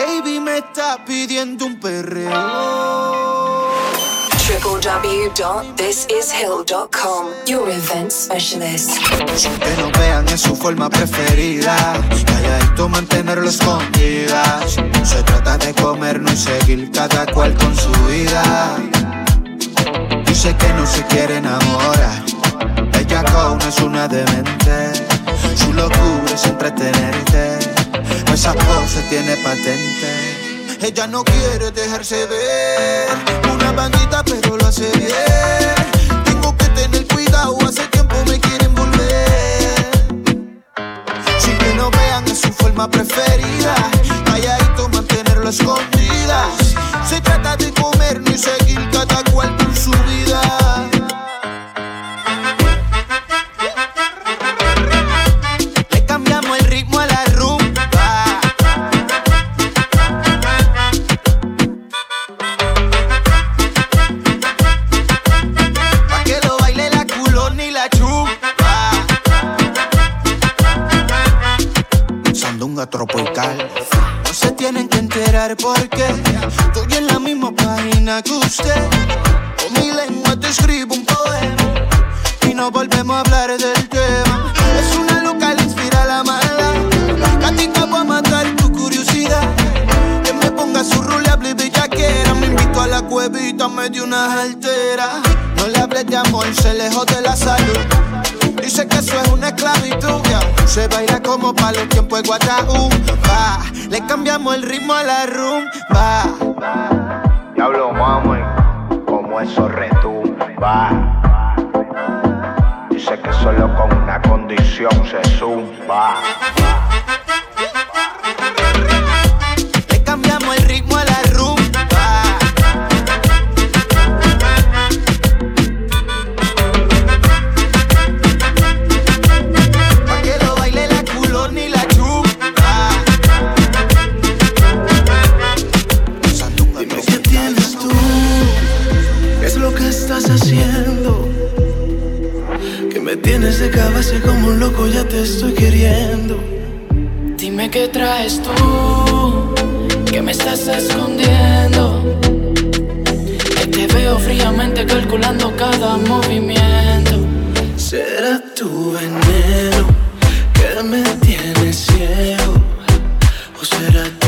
baby me está pidiendo un perreo. www.thisishill.com Your event specialist. Que nos vean en su forma preferida. Calladito mantenerlo escondidas. Se trata de comernos y seguir cada cual con su vida. Dice que no se quiere enamorar. Ella con es una demente. Su locura es entretenerte. Esa pose tiene patente. Ella no quiere dejarse ver. Una bandita, pero lo hace bien. Tengo que tener cuidado, hace tiempo me quieren volver. Sin que no vean en su forma preferida. Calladito, mantenerlo escondidas. Se trata de comer y seguir cada cual con su vida. Que enterar porque estoy en la misma página que usted. Con mi lengua te escribo un poema y no volvemos a hablar del tema. Es una loca, le inspira la mala. Gatita, voy a matar tu curiosidad. Que me ponga su ruleable bellaquera. Me invito a la cuevita, me dio una altera. No le hables de amor, se lejos de la salud. Dice que eso es una esclavitud. Se baila como para los tiempos de Guataú. Va, le cambiamos el ritmo a la rumba. Diablo mami, como eso retumba. Dice que solo con una condición se zumba. Me tienes de cabeza como un loco, ya te estoy queriendo. Dime qué traes tú, que me estás escondiendo. Que te veo fríamente calculando cada movimiento. Será tu veneno que me tiene ciego. O será tu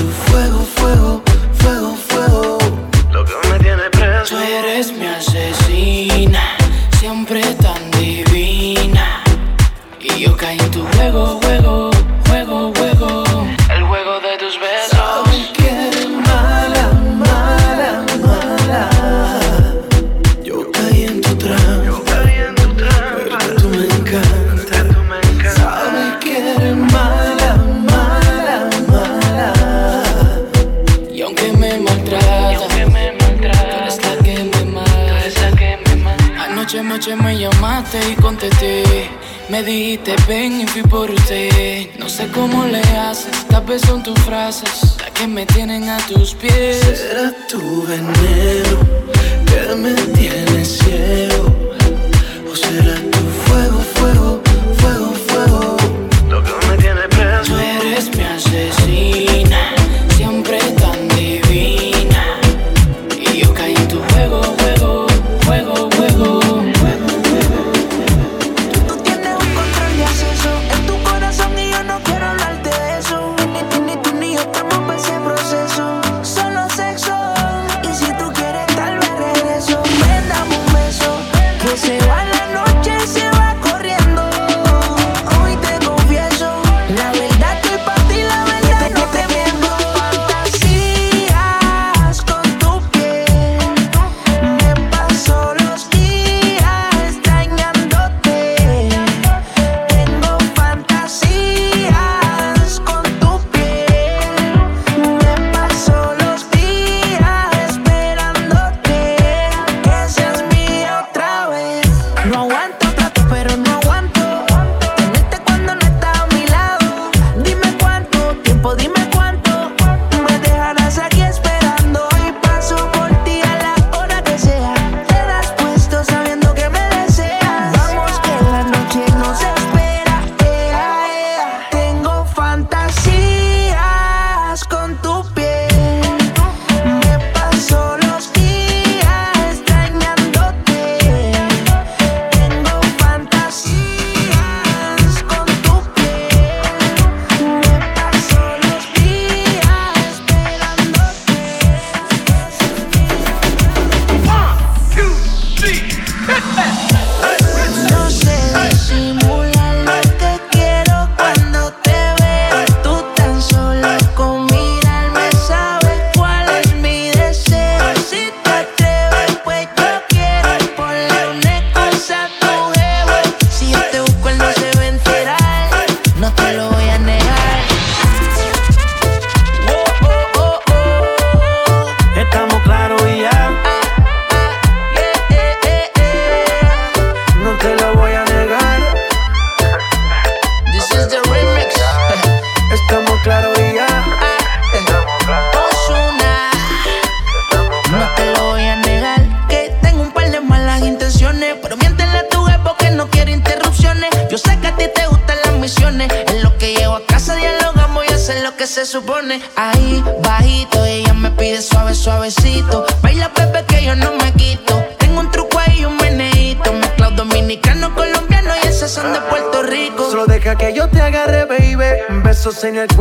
Saying that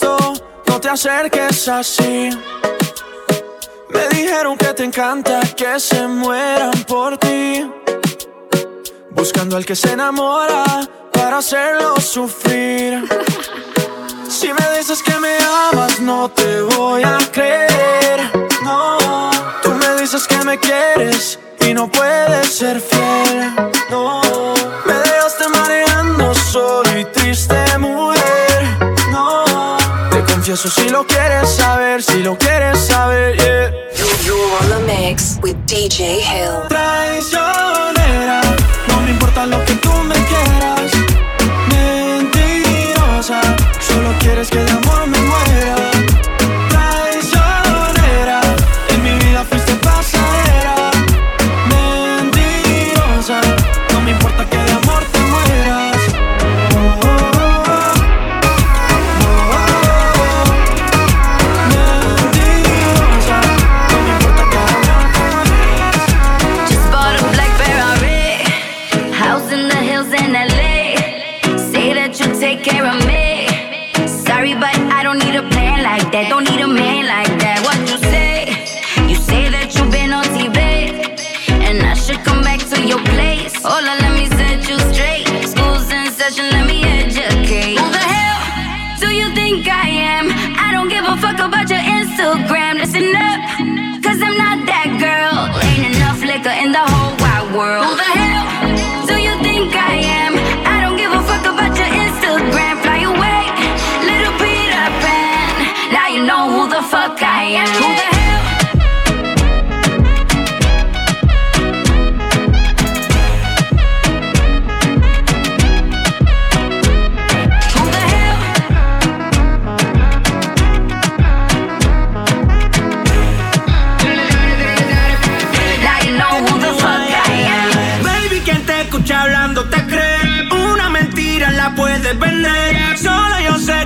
no te acerques así. Me dijeron que te encanta que se mueran por ti. Buscando al que se enamora para hacerlo sufrir. Si me dices que me amas, no te voy a creer. No, tú me dices que me quieres y no puedes ser fiel. No, me dejaste mareando solo y triste mujer. No confieso si lo quieres saber, si lo quieres saber, yeah. You're on the mix with DJ Hill. Traicionera, no me importa lo que tú me quieras. Mentirosa, solo quieres que de amor me muera. so grand.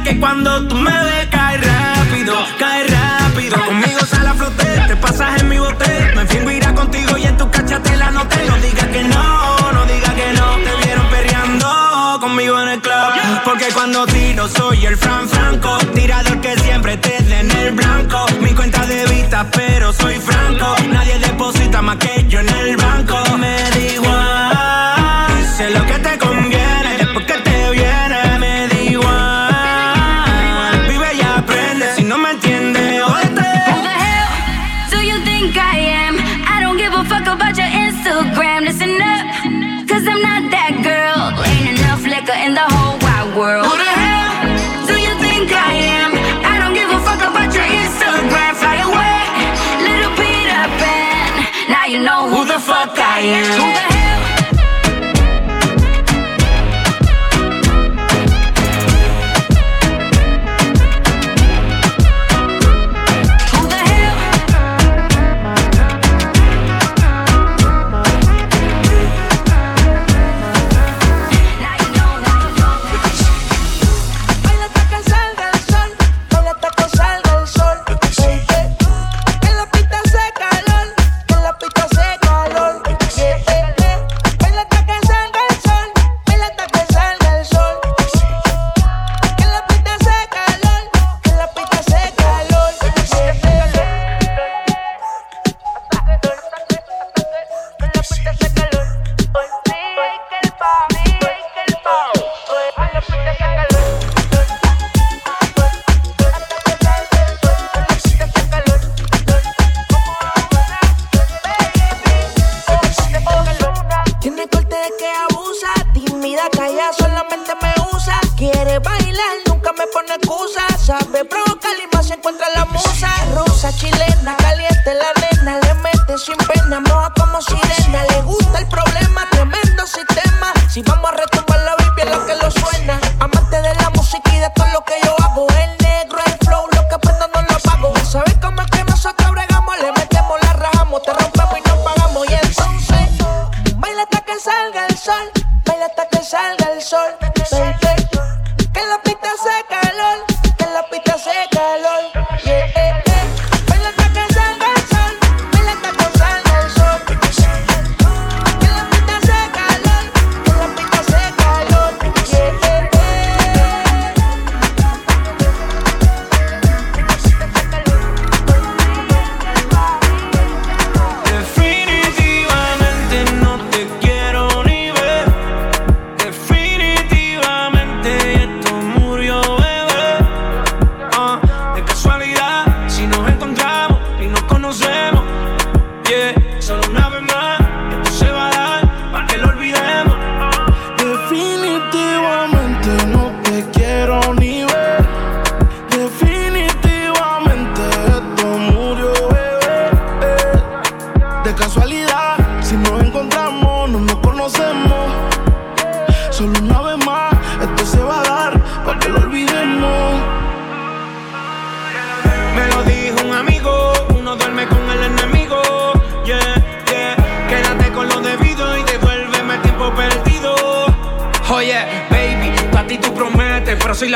que cuando tú me ves cae rápido, cae rápido. Conmigo sale a flote, te pasas en mi bote. Me fingo irá contigo y en tu cacha te la noté. No digas que no, no digas que no. Te vieron perreando conmigo en el club. Porque cuando tiro soy el Fran Franco. Tirador que siempre te den el blanco. Mi cuenta de vista, pero soy Franco fire.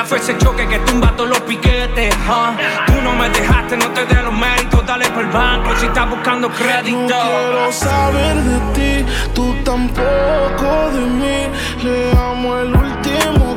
la fe es el choque que tumba todos los piquetes. Ah. Tú no me dejaste, no te dé los méritos, dale por el banco si estás buscando crédito. No quiero saber de ti, tú tampoco de mí. Le amo el último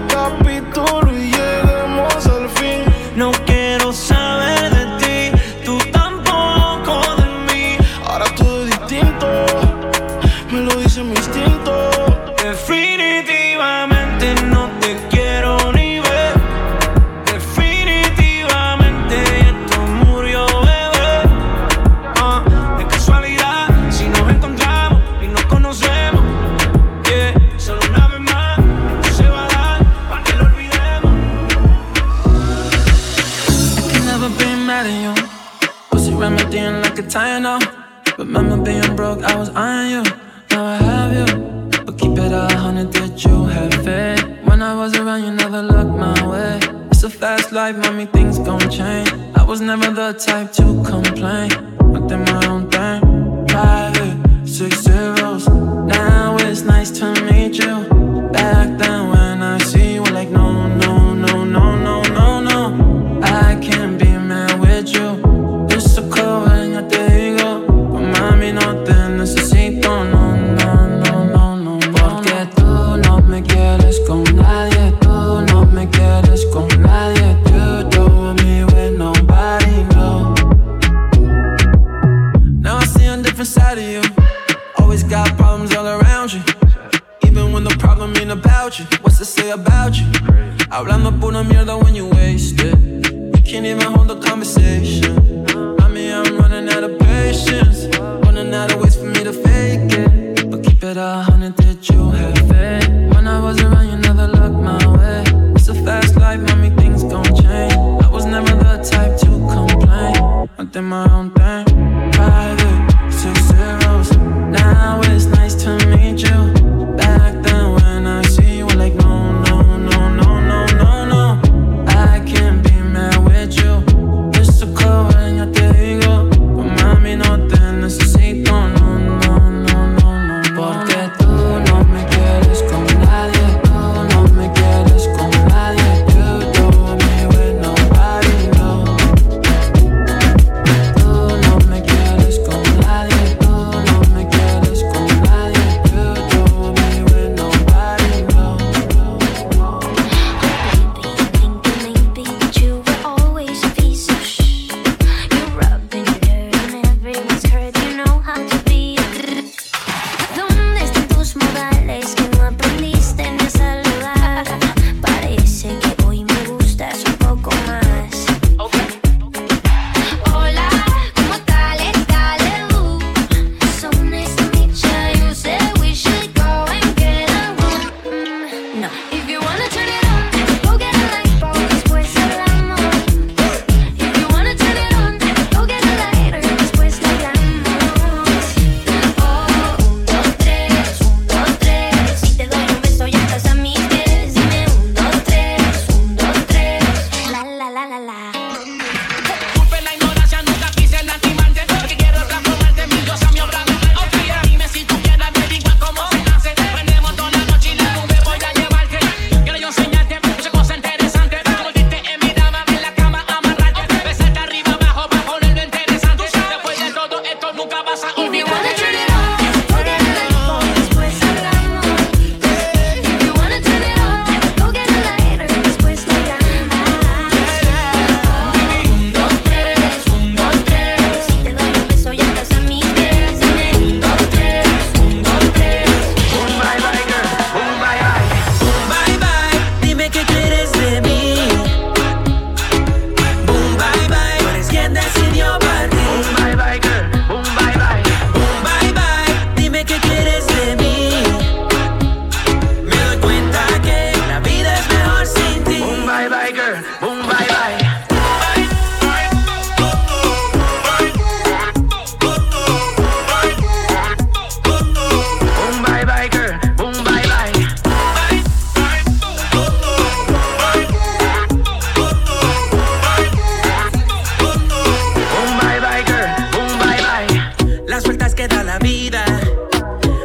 da la vida.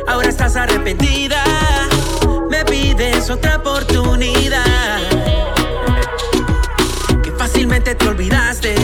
Ahora estás arrepentida. Me pides otra oportunidad. Que fácilmente te olvidaste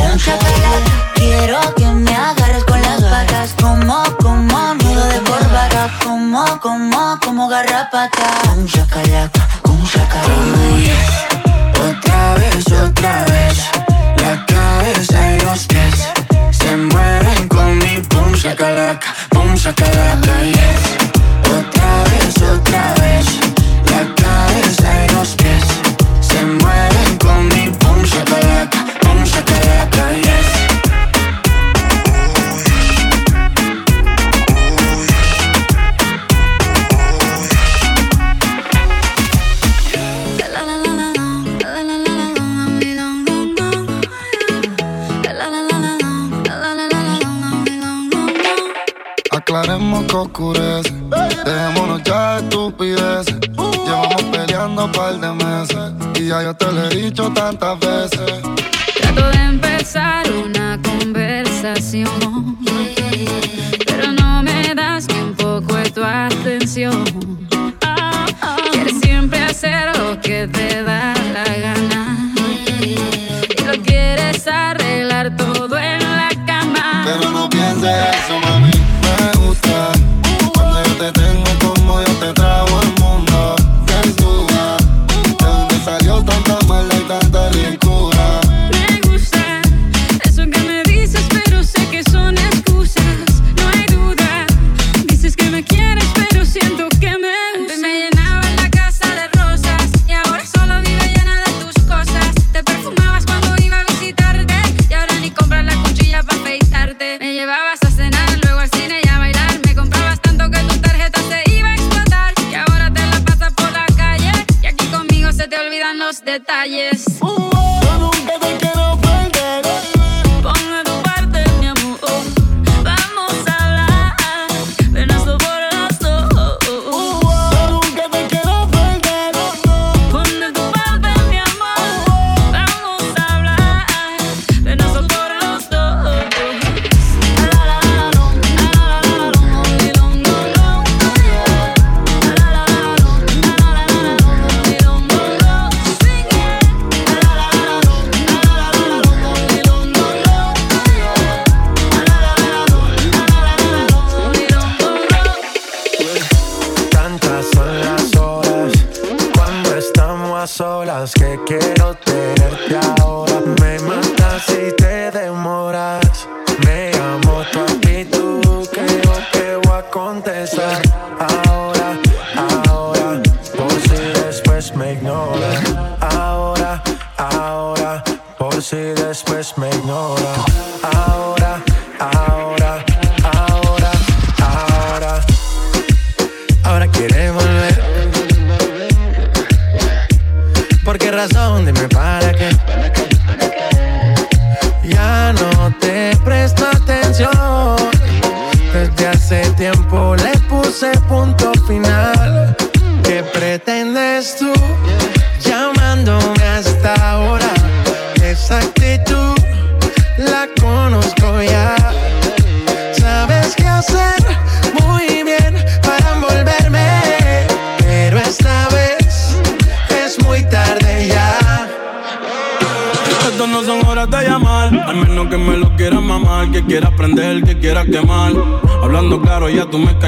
un. Quiero que me agarres con las patas, como, como nudo de corbata, como, como, como garrapata. Un chacalata, un chacalata.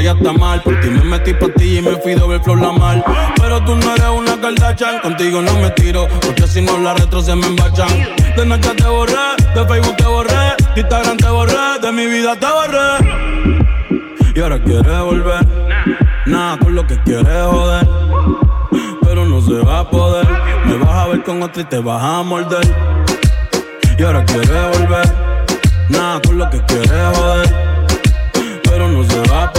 ya está mal. Por ti me metí pa ti y me fui doble flow la mal. Pero tú no eres una Kardashian, contigo no me tiro, porque si no la retro se me embachan. De Nacha te borré, de Facebook te borré, Instagram te borré, de mi vida te borré. Y ahora quieres volver, nada con lo que quieres joder. Pero no se va a poder, me vas a ver con otra y te vas a morder. Y ahora quieres volver, nada con lo que quieres joder. Pero no se va a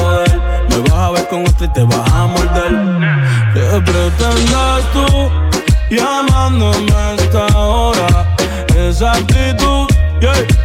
a ver con usted te vas a morder. ¿Qué pretendas tú llamándome a esta hora? Esa actitud, yeah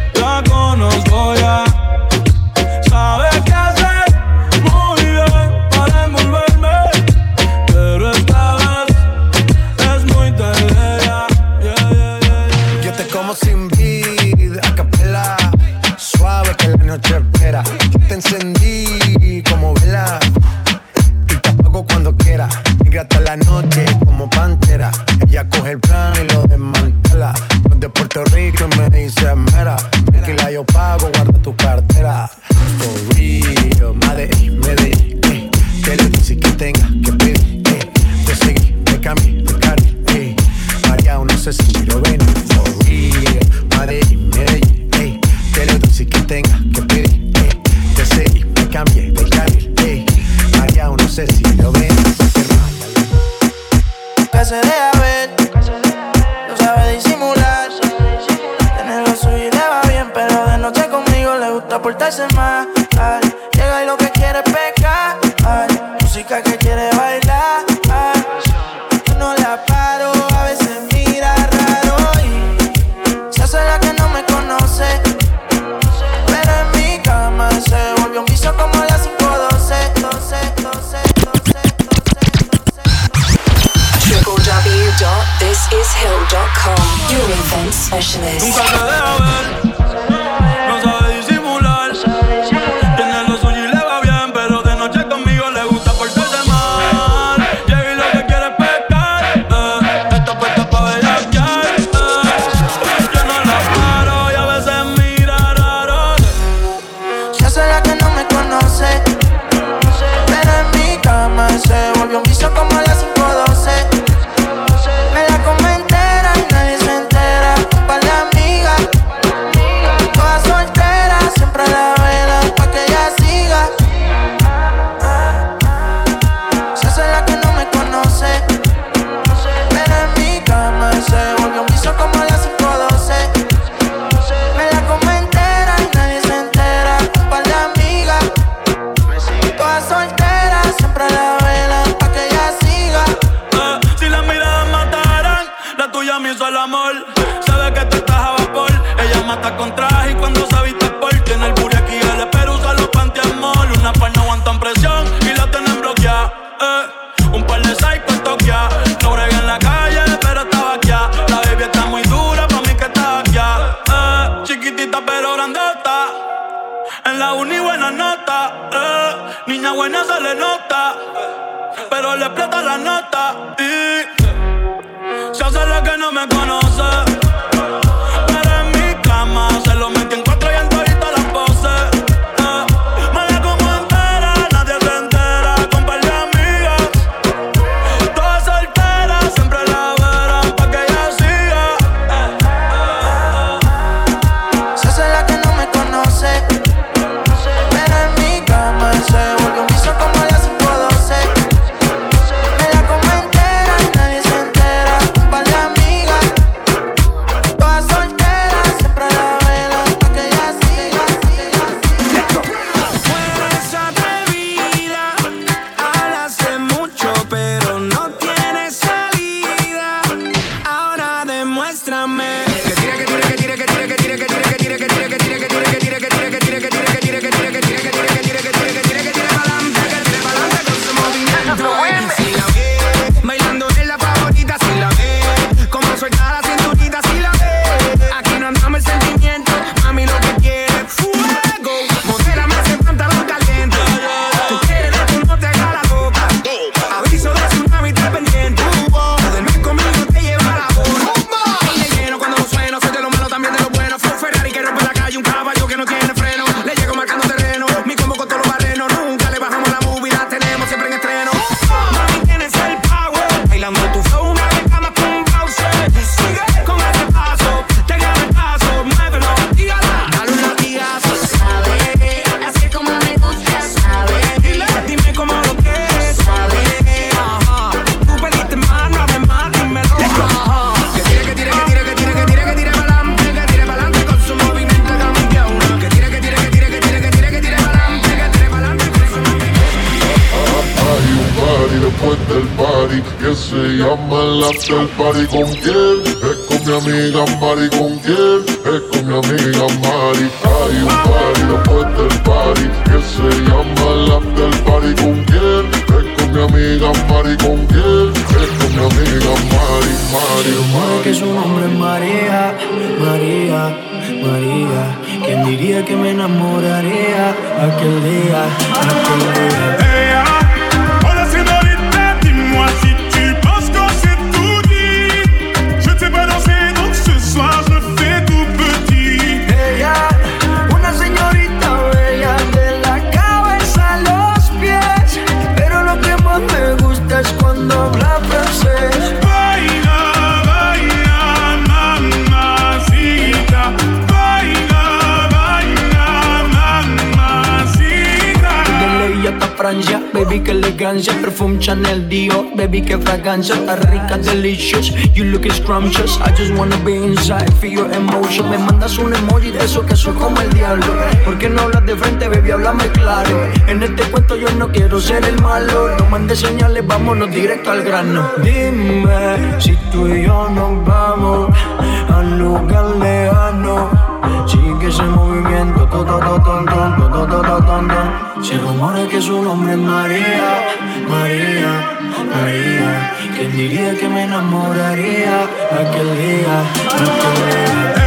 portarse mal. Oh Deus. como el diablo. Porque no hablas de frente, baby, háblame claro. En este cuento yo no quiero ser el malo. No mandes señales, vámonos directo al grano. Dime si tú y yo nos vamos al lugar lejano. Sigue ese movimiento, to, to, to, ton, ton, to, Se rumora que su nombre es María, María, María. Que diría que me enamoraría aquel día.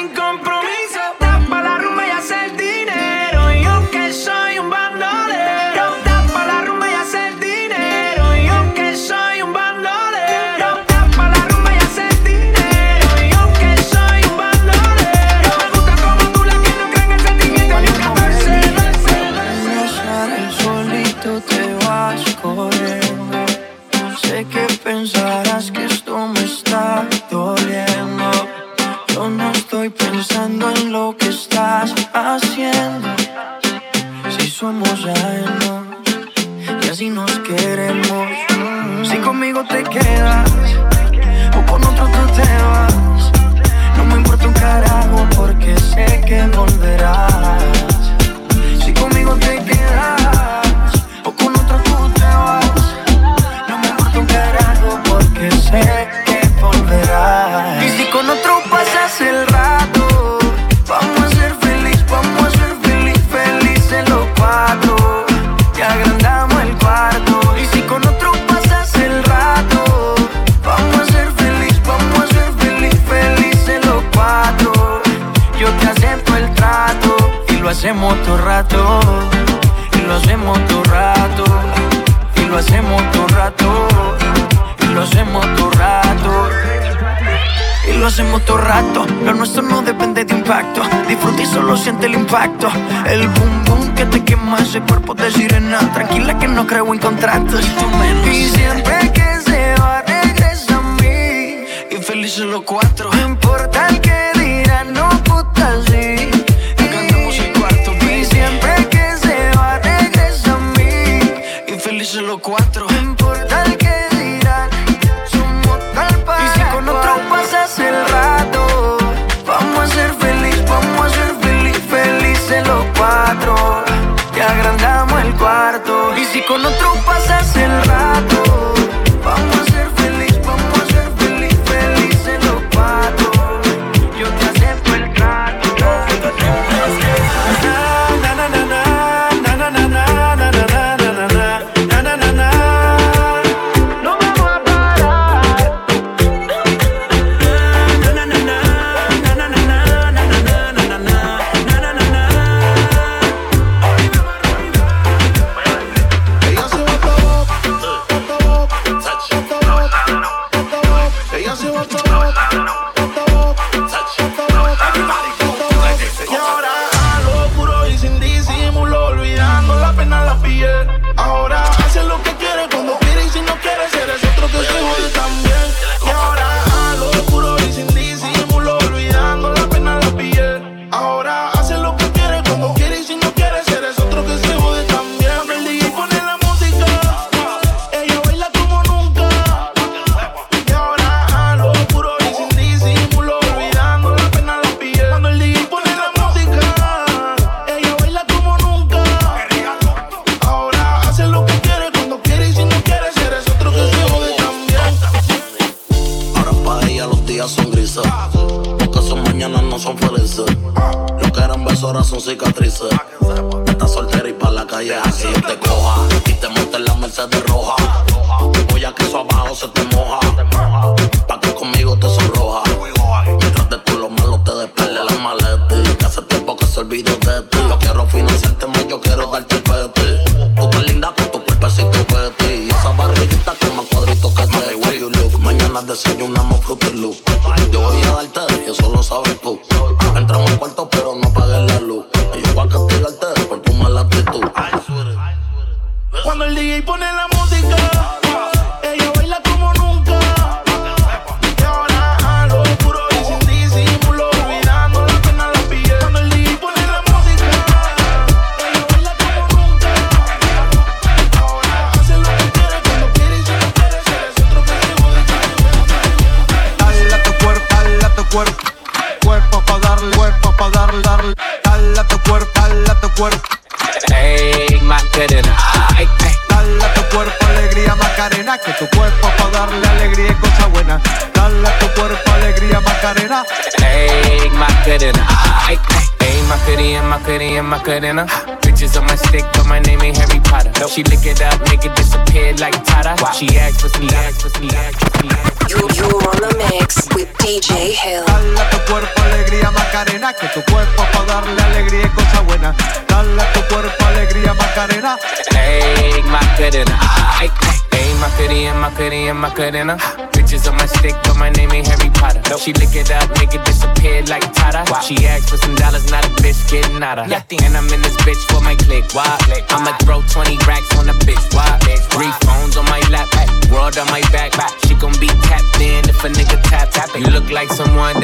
ain't gonna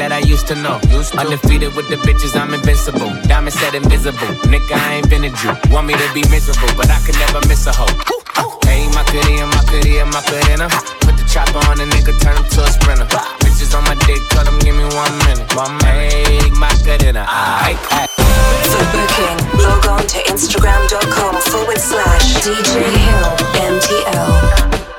that I used to know. Used to. Undefeated with the bitches, I'm invincible. Diamond said invisible. Nigga, I ain't been a Jew. Want me to be miserable, but I can never miss a hoe. Hey, my goodie and my goodie and my good in. Put the chopper on a nigga, turn him to a sprinter. Bah. Bitches on my dick, tell him give me one minute. One minute. my good in her. Aight, aight. For booking, log on to Instagram.com forward slash DJ Hill MTL.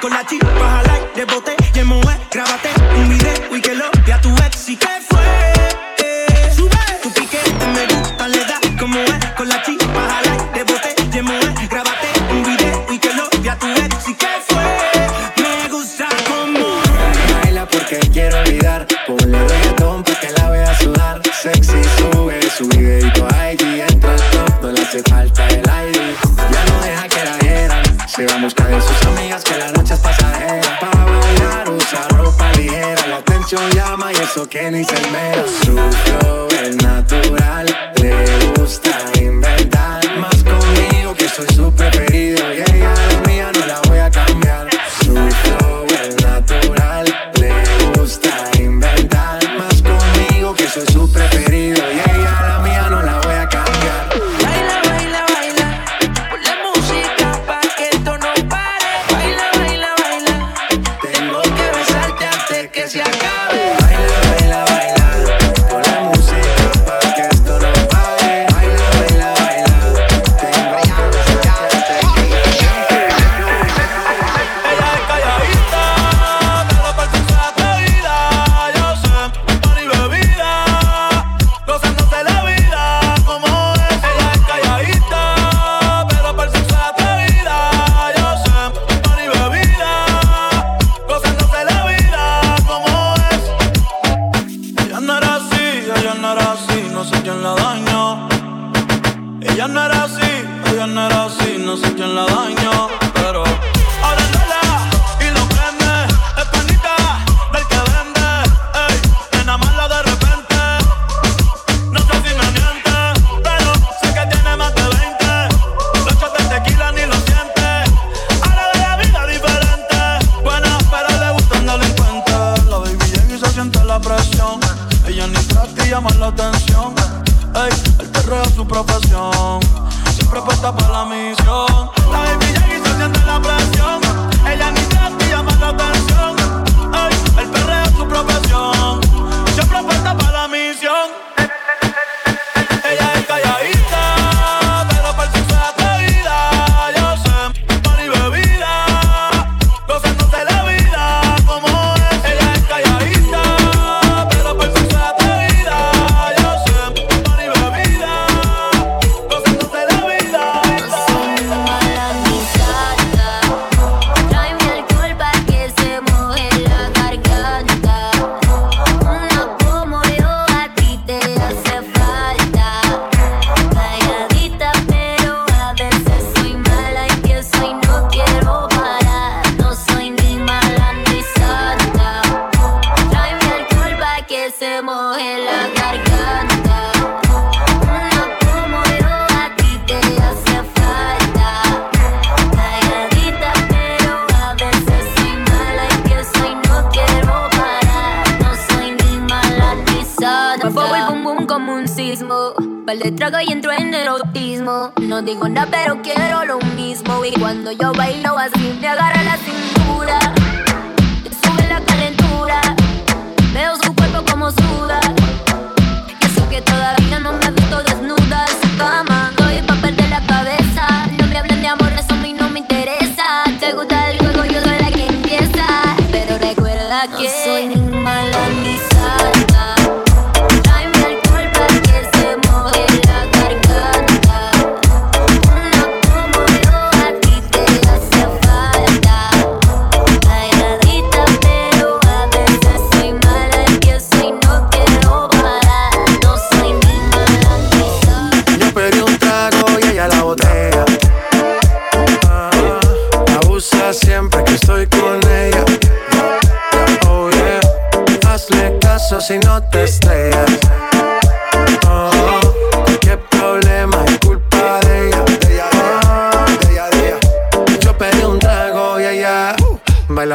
con la chispa, jalar, rebote y el mujer, grábate.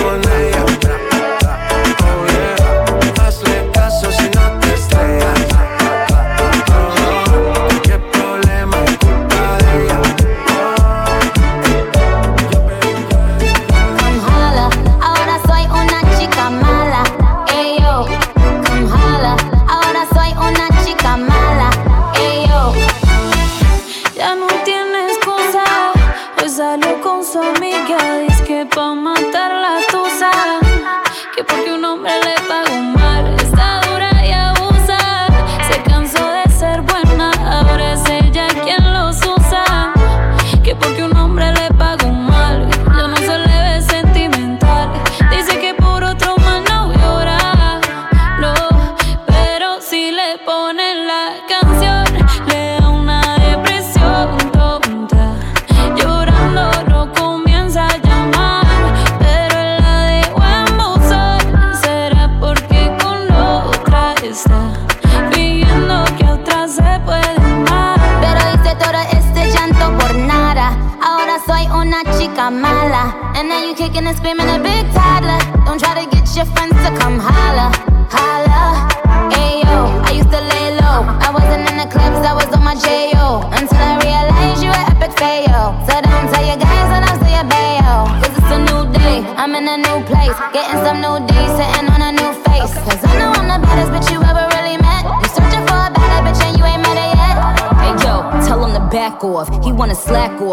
con ella. Oh yeah, hazle caso si no te estrellas. Oh, qué problema es culpa de ella. Conjala, ahora soy una chica mala. Ey yo, conjala, ahora soy una chica mala. Ey yo, ya no tienes cosa. Hoy pues salió con su amiga, dice que pa' matarla.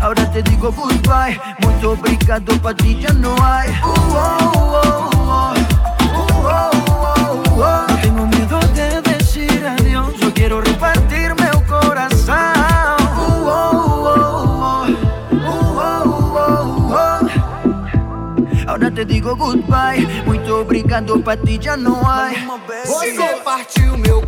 Ahora te digo goodbye. Muito obrigado, pa' ti ya no hay. Uh -oh, uh -oh, uh -oh, uh, oh, uh, oh, oh. tengo miedo de decir adiós. Yo quiero repartir meu corazón. Ahora te digo goodbye. Muito obrigado, pa' ti ya no hay. Você partiu meu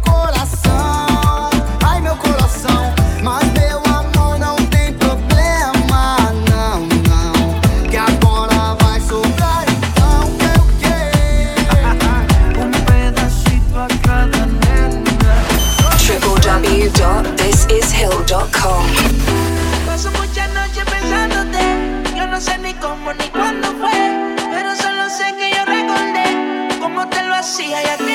fantasía y a ti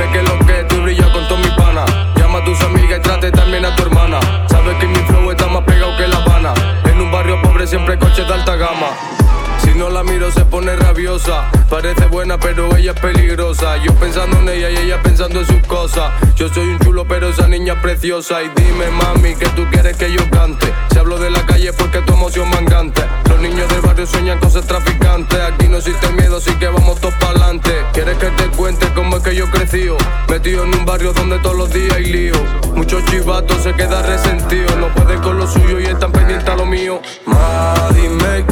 dime qué es lo que tú brilla con todos mis panas. Llama a tus amigas y trate también a tu hermana. Sabes que mi flow está más pegado que La Habana. En un barrio pobre siempre hay coches de alta gama. Si no la miro se pone rabiosa. Parece buena pero ella es peligrosa. Yo pensando en ella y ella pensando en sus cosas. Yo soy un chulo pero esa niña es preciosa. Y dime mami que tú quieres que yo cante. Si hablo de la calle porque tu emoción me encanta. Niños del barrio sueñan con ser traficantes. Aquí no existe miedo, así que vamos todos para adelante. ¿Quieres que te cuente cómo es que yo crecí? Oh, metido en un barrio donde todos los días hay lío. Muchos chivatos se quedan resentidos. No pueden con lo suyo y están pendientes a lo mío. Ma, dime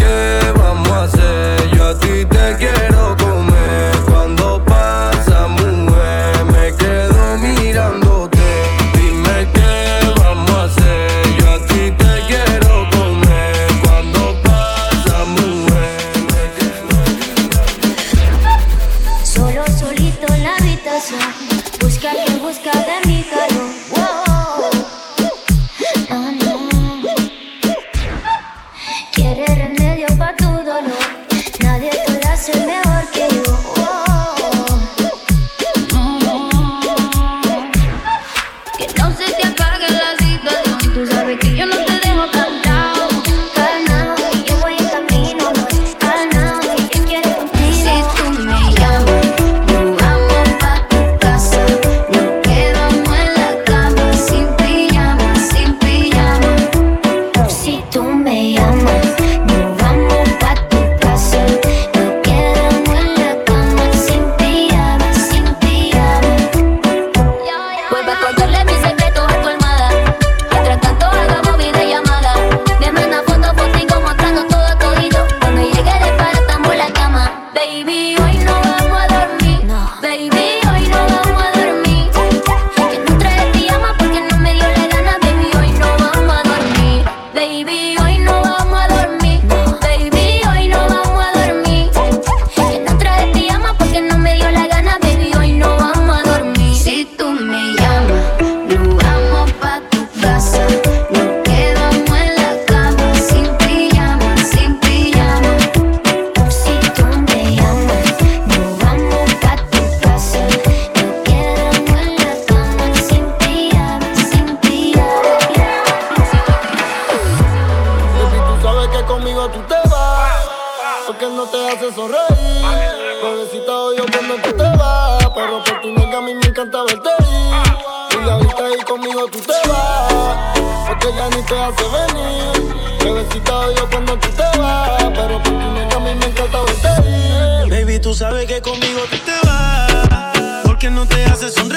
tú te vas, porque ya ni te hace venir. Bebecita odio cuando tú te vas, pero por tu nena a mí me encanta verte ir. Baby, tú sabes que conmigo tú te vas, porque no te haces un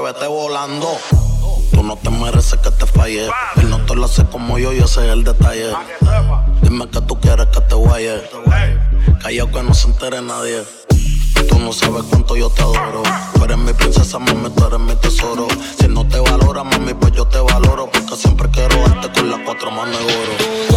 vete volando. Tú no te mereces que te falle. Él no te lo hace como yo, yo sé el detalle. Dime que tú quieres que te guaye. Callao que no se entere nadie. Tú no sabes cuánto yo te adoro. Tú eres mi princesa, mami, tú eres mi tesoro. Si no te valora, mami, pues yo te valoro. Porque siempre quiero darte con las cuatro manos de oro.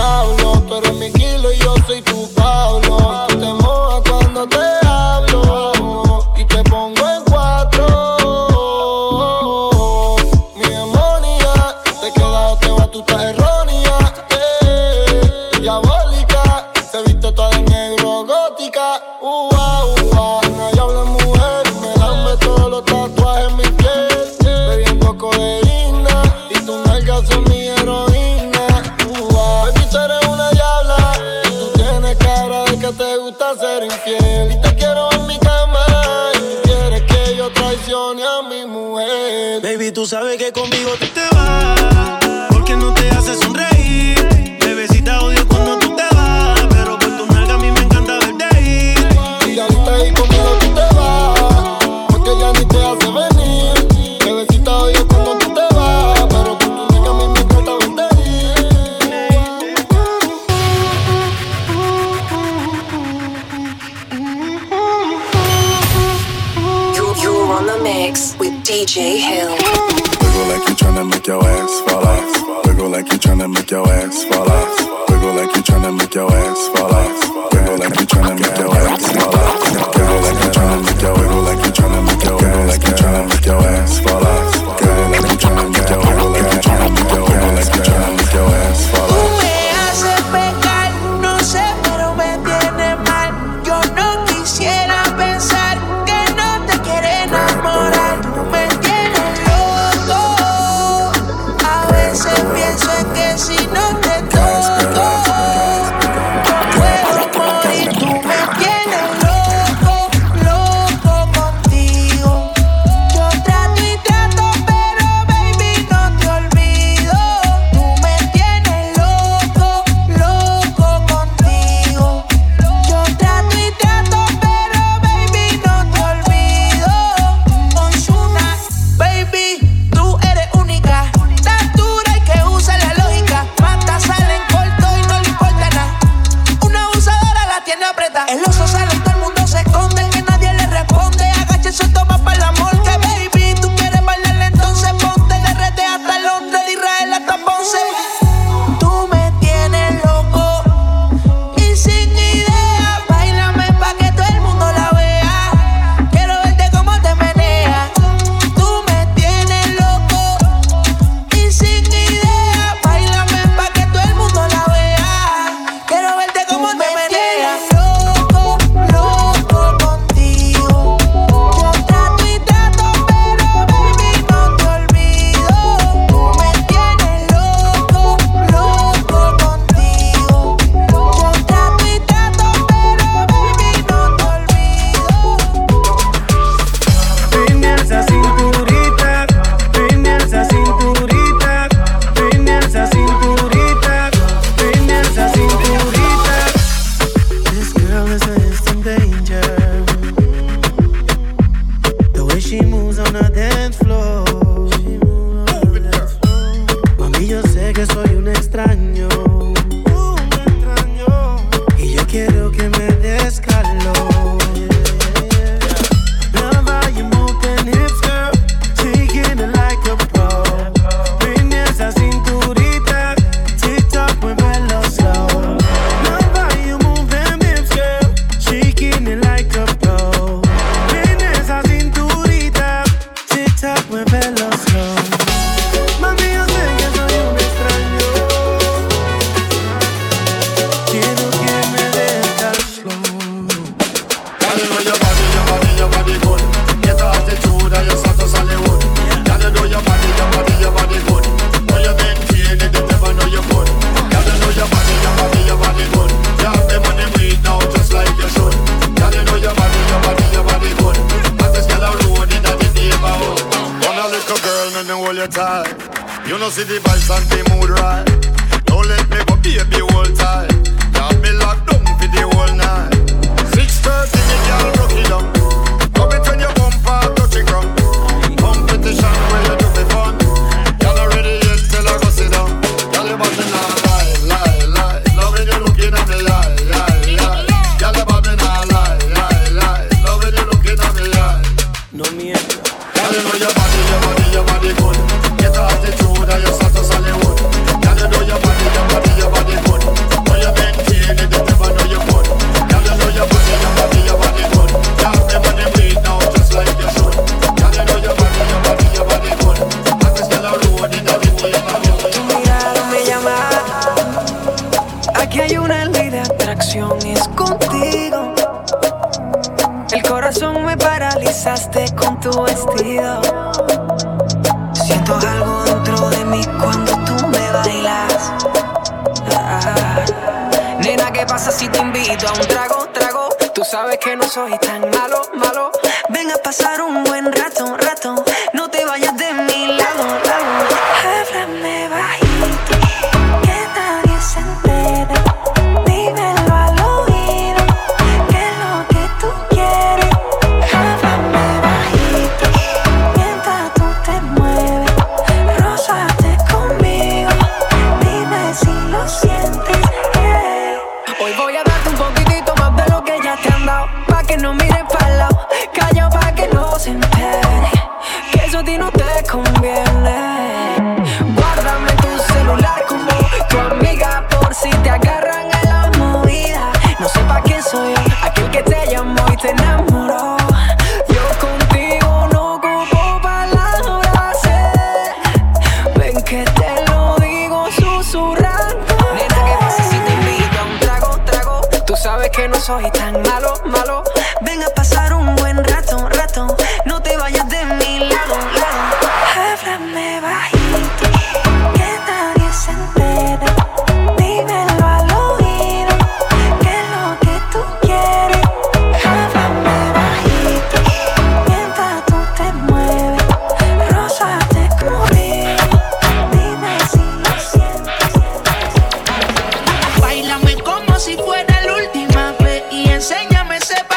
tight. You know see the vibes and the mood right. Don't let me go baby all tight. You me locked down for the whole night. 6:30 me girl broke it down.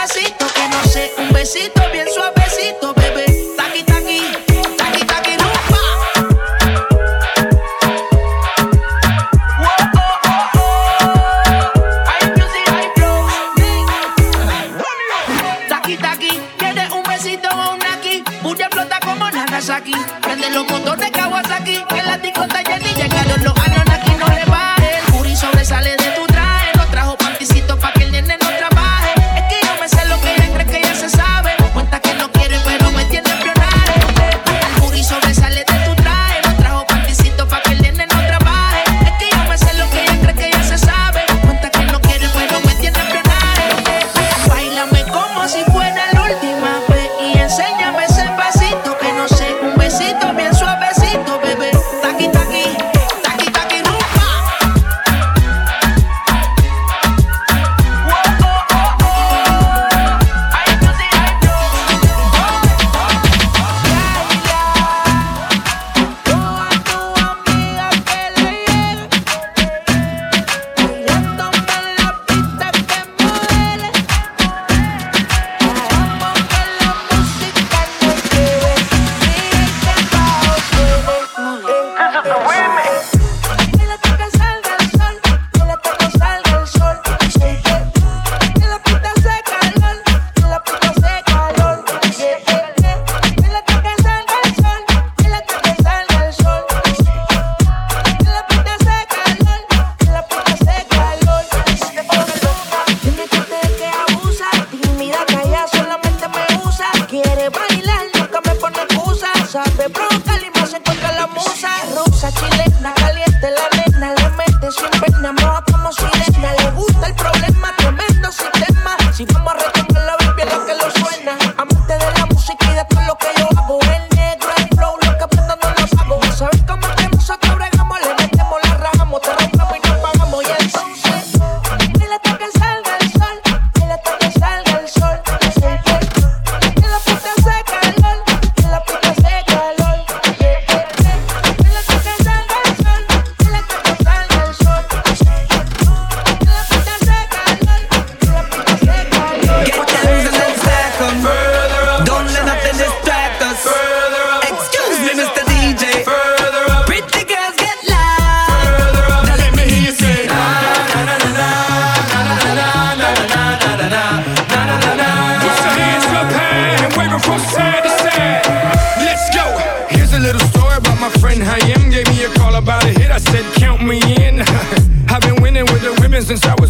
que no sé, un besito bien suavecito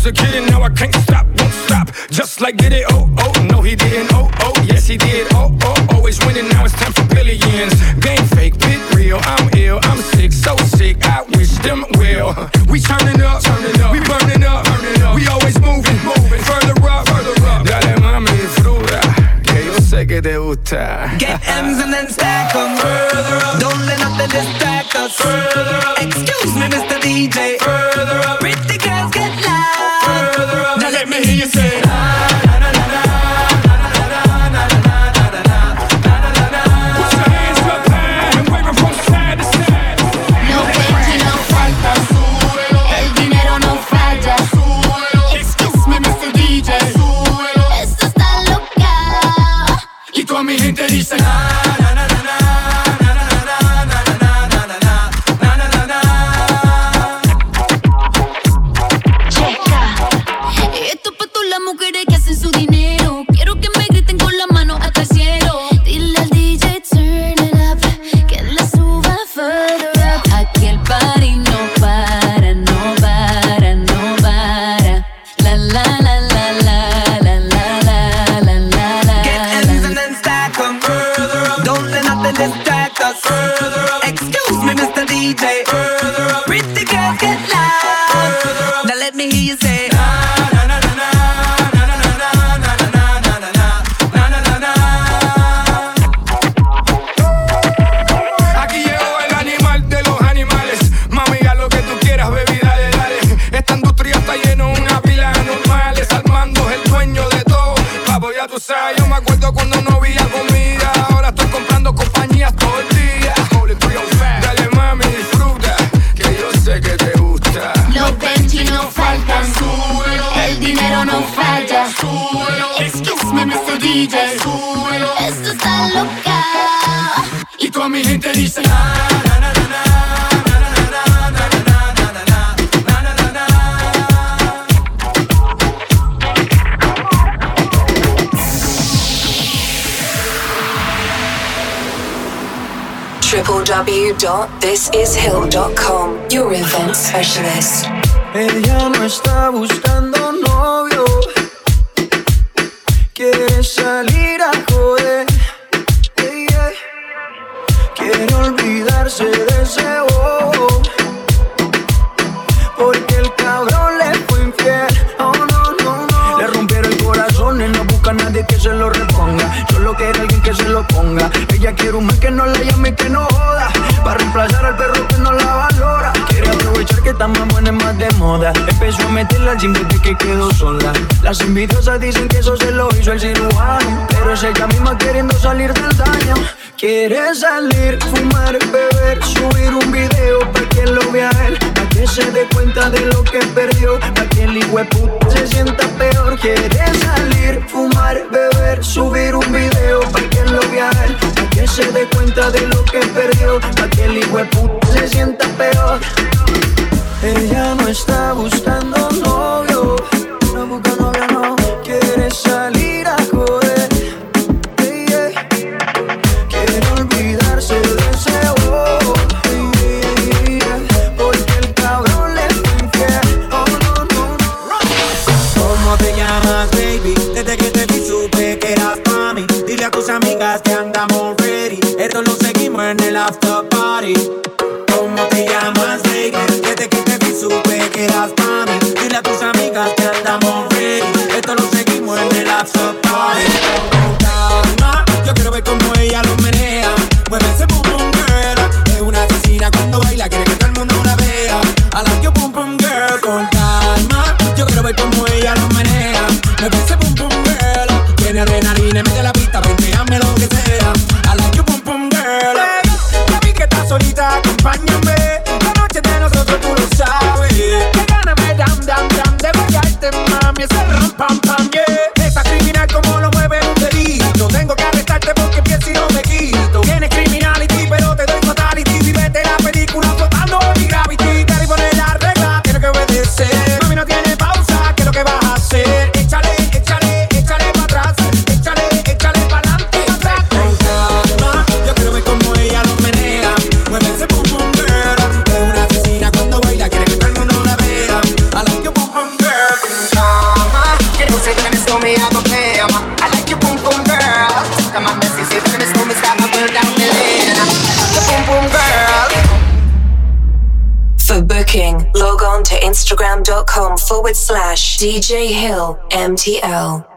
a kid and now I can't salir a joder. Hey. Quiere olvidarse de ese bobo. Porque el cabrón le fue infiel. Oh, no, no, no. Le rompieron el corazón y no busca a nadie que se lo reponga. Solo quiere alguien que se lo ponga. Ella quiere un man que no la llame y que no joda. Para reemplazar al perro que no la valora. Quiere aprovechar que está más buena, es más de moda. Empezó a meterla al gym desde que quedó sola. Las envidiosas dicen que eso se lo hizo el cirujano. Pero es ella misma queriendo salir del daño. Quiere salir, fumar, beber, subir un video para que lo vea él. Para que se dé cuenta de lo que perdió. Para que el hijo se sienta peor. Quiere salir, fumar, beber, subir un video para que lo vea él. Para que se dé cuenta de lo que perdió. Para que el hijo se sienta peor. Ella no está buscando novio forward slash DJ Hill MTL.